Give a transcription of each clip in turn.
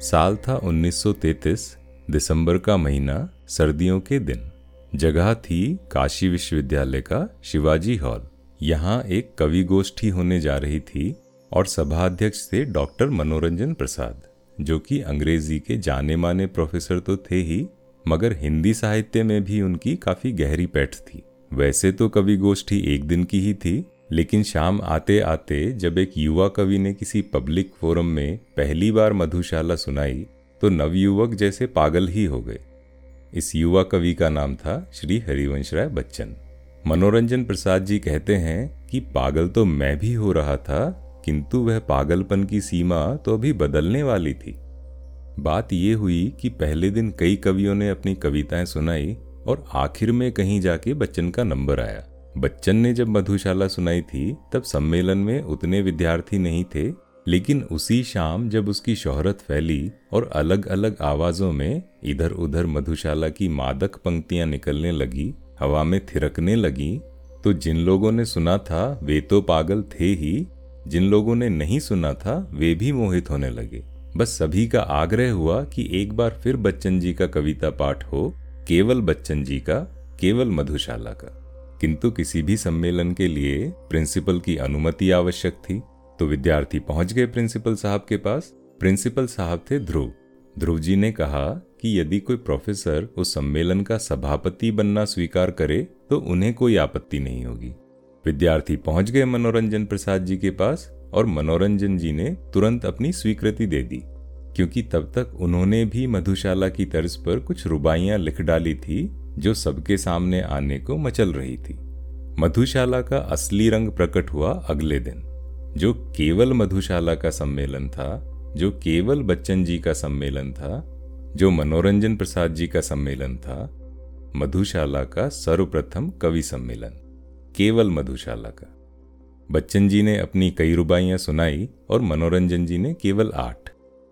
साल था 1933 दिसंबर का महीना, सर्दियों के दिन। जगह थी काशी विश्वविद्यालय का शिवाजी हॉल। यहाँ एक कवि गोष्ठी होने जा रही थी और सभाध्यक्ष थे डॉक्टर मनोरंजन प्रसाद, जो कि अंग्रेज़ी के जाने माने प्रोफेसर तो थे ही, मगर हिंदी साहित्य में भी उनकी काफ़ी गहरी पैठ थी। वैसे तो कवि गोष्ठी एक दिन की ही थी लेकिन शाम आते आते जब एक युवा कवि ने किसी पब्लिक फोरम में पहली बार मधुशाला सुनाई तो नवयुवक जैसे पागल ही हो गए। इस युवा कवि का नाम था श्री हरिवंश राय बच्चन। मनोरंजन प्रसाद जी कहते हैं कि पागल तो मैं भी हो रहा था, किंतु वह पागलपन की सीमा तो अभी बदलने वाली थी। बात यह हुई कि पहले दिन कई कवियों ने अपनी कविताएँ सुनाई और आखिर में कहीं जाके बच्चन का नंबर आया। बच्चन ने जब मधुशाला सुनाई थी, तब सम्मेलन में उतने विद्यार्थी नहीं थे, लेकिन उसी शाम जब उसकी शोहरत फैली और अलग अलग आवाजों में इधर उधर मधुशाला की मादक पंक्तियाँ निकलने लगी, हवा में थिरकने लगी तो जिन लोगों ने सुना था, वे तो पागल थे ही, जिन लोगों ने नहीं सुना था, वे भी मोहित होने लगे। बस सभी का आग्रह हुआ कि एक बार फिर बच्चन जी का कविता पाठ हो, केवल बच्चन जी का, केवल मधुशाला का। किंतु किसी भी सम्मेलन के लिए प्रिंसिपल की अनुमति आवश्यक थी। तो विद्यार्थी पहुँच गए प्रिंसिपल साहब के पास। प्रिंसिपल साहब थे ध्रुव। ध्रुव जी ने कहा कि यदि कोई प्रोफेसर उस सम्मेलन का सभापति बनना स्वीकार करे तो उन्हें कोई आपत्ति नहीं होगी। विद्यार्थी पहुँच गए मनोरंजन प्रसाद जी के पास और मनोरंजन जी ने तुरंत अपनी स्वीकृति दे दी। क्योंकि तब तक उन्होंने भी मधुशाला की तर्ज पर कुछ रुबाइयाँ लिख डाली थी जो सबके सामने आने को मचल रही थी। मधुशाला का असली रंग प्रकट हुआ अगले दिन। जो केवल मधुशाला का सम्मेलन था, जो केवल बच्चन जी का सम्मेलन था, जो मनोरंजन प्रसाद जी का सम्मेलन था, मधुशाला का सर्वप्रथम कवि सम्मेलन, केवल मधुशाला का। बच्चन जी ने अपनी कई रुबाइयाँ सुनाई और मनोरंजन जी ने केवल आठ।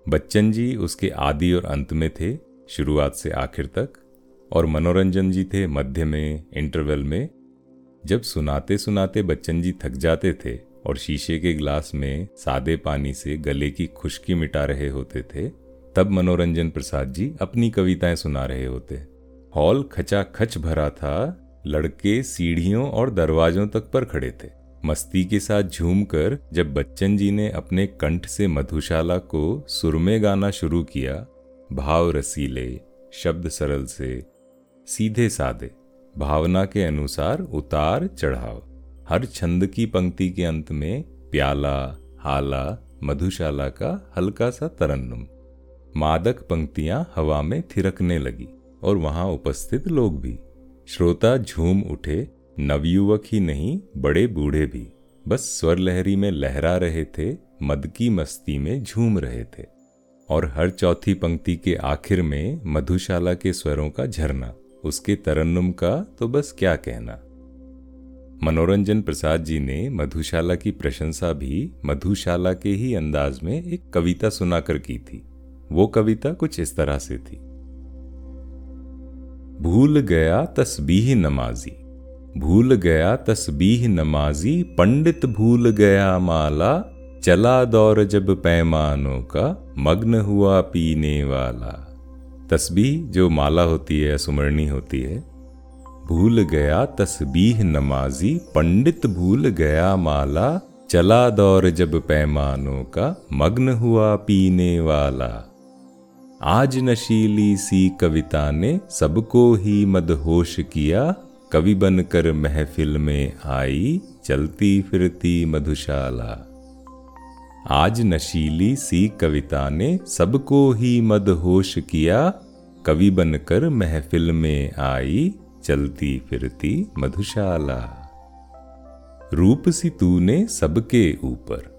बच्चन जी उसके आदि और अंत में थे, शुरुआत से आखिर तक। और मनोरंजन जी थे मध्य में इंटरवल में। जब सुनाते सुनाते बच्चन जी थक जाते थे और शीशे के ग्लास में सादे पानी से गले की खुश्की मिटा रहे होते थे, तब मनोरंजन प्रसाद जी अपनी कविताएँ सुना रहे होते। हॉल खचा खच भरा था, लड़के सीढ़ियों और दरवाजों तक पर खड़े थे। मस्ती के साथ झूमकर जब बच्चन जी ने अपने कंठ से मधुशाला को सुरमे गाना शुरू किया, भाव रसीले, शब्द सरल से सीधे साधे भावना के अनुसार उतार चढ़ाव। हर छंद की पंक्ति के अंत में प्याला, हाला, मधुशाला का हल्का सा तरन्नुम। मादक पंक्तियाँ हवा में थिरकने लगी और वहाँ उपस्थित लोग भी। श्रोता झूम उठे, नवयुवक ही नहीं, बड़े बूढ़े भी। बस स्वर लहरी में लहरा रहे थे, मद की मस्ती में झूम रहे थे। और हर चौथी पंक्ति के आखिर में मधुशाला के स्वरों का झरना। उसके तरन्नुम का तो बस क्या कहना। मनोरंजन प्रसाद जी ने मधुशाला की प्रशंसा भी मधुशाला के ही अंदाज में एक कविता सुनाकर की थी। वो कविता कुछ इस तरह से थी। भूल गया तस्बीह नमाजी, भूल गया तस्बीह नमाजी, पंडित भूल गया माला, चला दौर जब पैमानों का मग्न हुआ पीने वाला। तस्बीह जो माला होती है सुमरणी होती है, भूल गया तस्बीह नमाजी, पंडित भूल गया माला, चला दौर जब पैमानों का, मग्न हुआ पीने वाला। आज नशीली सी कविता ने सबको ही मदहोश किया, कवि बनकर महफिल में आई, चलती फिरती मधुशाला। आज नशीली सी कविता ने सबको ही मदहोश किया कवि बनकर महफिल में आई, चलती फिरती मधुशाला। रूप सी तूने सबके ऊपर।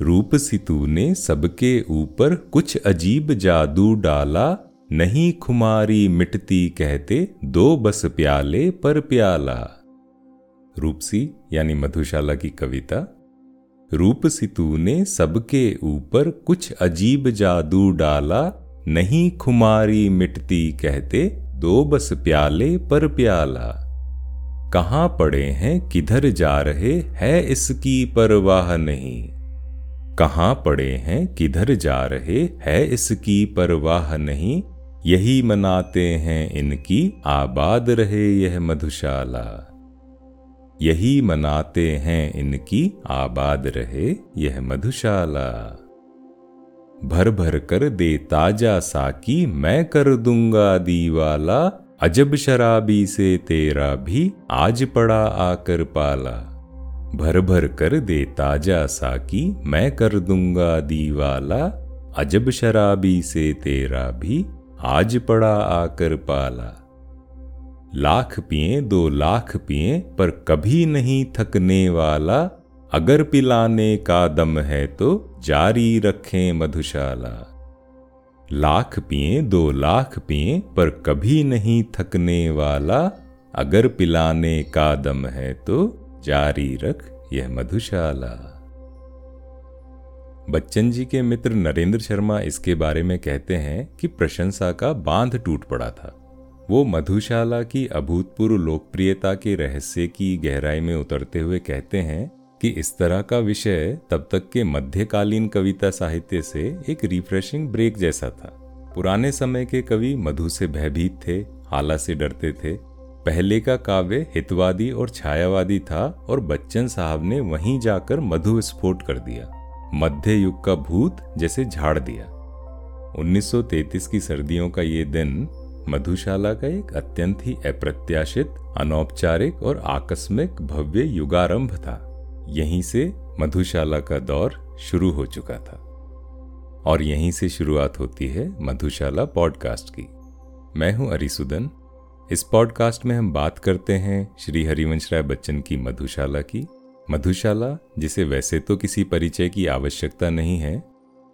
रूप सितू ने सबके ऊपर कुछ अजीब जादू डाला, नहीं खुमारी मिटती कहते दो बस प्याले पर प्याला। रूपसी यानी मधुशाला की कविता। रूप सितू ने सबके ऊपर कुछ अजीब जादू डाला नहीं खुमारी मिटती कहते, दो बस प्याले पर प्याला। कहाँ पड़े हैं, किधर जा रहे, है इसकी परवाह नहीं। कहाँ पड़े हैं, किधर जा रहे, है इसकी परवाह नहीं। यही मनाते हैं इनकी, आबाद रहे यह मधुशाला। यही मनाते हैं इनकी, आबाद रहे यह मधुशाला। भर भर कर दे ताज़ा साकी, मैं कर दूँगा दीवाला। अजब शराबी से तेरा भी आज पड़ा आकर पाला। भर भर कर दे ताज़ा साकी, मैं कर दूँगा दीवाला। अजब शराबी से तेरा भी आज पड़ा आकर पाला। लाख पिए, दो लाख पिए, पर कभी नहीं थकने वाला। अगर पिलाने का दम है तो जारी रखें मधुशाला। लाख पिए, दो लाख पिए, पर कभी नहीं थकने वाला। अगर पिलाने का दम है तो जारी रख यह मधुशाला। बच्चन जी के मित्र नरेंद्र शर्मा इसके बारे में कहते हैं कि प्रशंसा का बाँध टूट पड़ा था। वो मधुशाला की अभूतपूर्व लोकप्रियता के रहस्य की गहराई में उतरते हुए कहते हैं कि इस तरह का विषय तब तक के मध्यकालीन कविता साहित्य से एक रिफ्रेशिंग ब्रेक जैसा था। पुराने समय के कवि मधु से भयभीत थे हाला से डरते थे। पहले का काव्य हितवादी और छायावादी था और बच्चन साहब ने वहीं जाकर मधु विस्फोट कर दिया। मध्य युग का भूत जैसे झाड़ दिया। 1933 की सर्दियों का ये दिन मधुशाला का एक अत्यंत ही अप्रत्याशित, अनौपचारिक और आकस्मिक भव्य युगारंभ था। यहीं से मधुशाला का दौर शुरू हो चुका था। और यहीं से शुरुआत होती है मधुशाला पॉडकास्ट की। मैं हूँ अरिसुदन। इस पॉडकास्ट में हम बात करते हैं श्री हरिवंश राय बच्चन की मधुशाला की। मधुशाला, जिसे वैसे तो किसी परिचय की आवश्यकता नहीं है,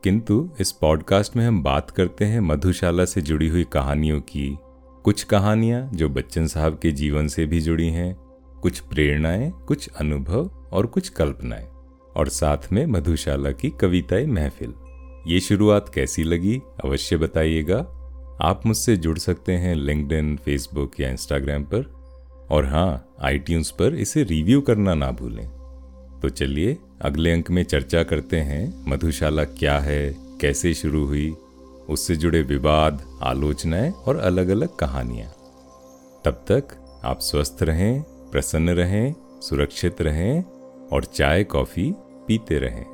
किंतु इस पॉडकास्ट में हम बात करते हैं मधुशाला से जुड़ी हुई कहानियों की। कुछ कहानियाँ जो बच्चन साहब के जीवन से भी जुड़ी हैं कुछ प्रेरणाएँ, कुछ अनुभव और कुछ कल्पनाएँ, और साथ में मधुशाला की कविताएँ महफिल। ये शुरुआत कैसी लगी, अवश्य बताइएगा। आप मुझसे जुड़ सकते हैं लिंकड फेसबुक या इंस्टाग्राम पर। और हाँ आई पर इसे रिव्यू करना ना भूलें। तो चलिए, अगले अंक में चर्चा करते हैं, मधुशाला क्या है, कैसे शुरू हुई, उससे जुड़े विवाद, आलोचनाएँ और अलग अलग कहानियाँ। तब तक आप स्वस्थ रहें प्रसन्न रहें सुरक्षित रहें और चाय कॉफ़ी पीते रहें।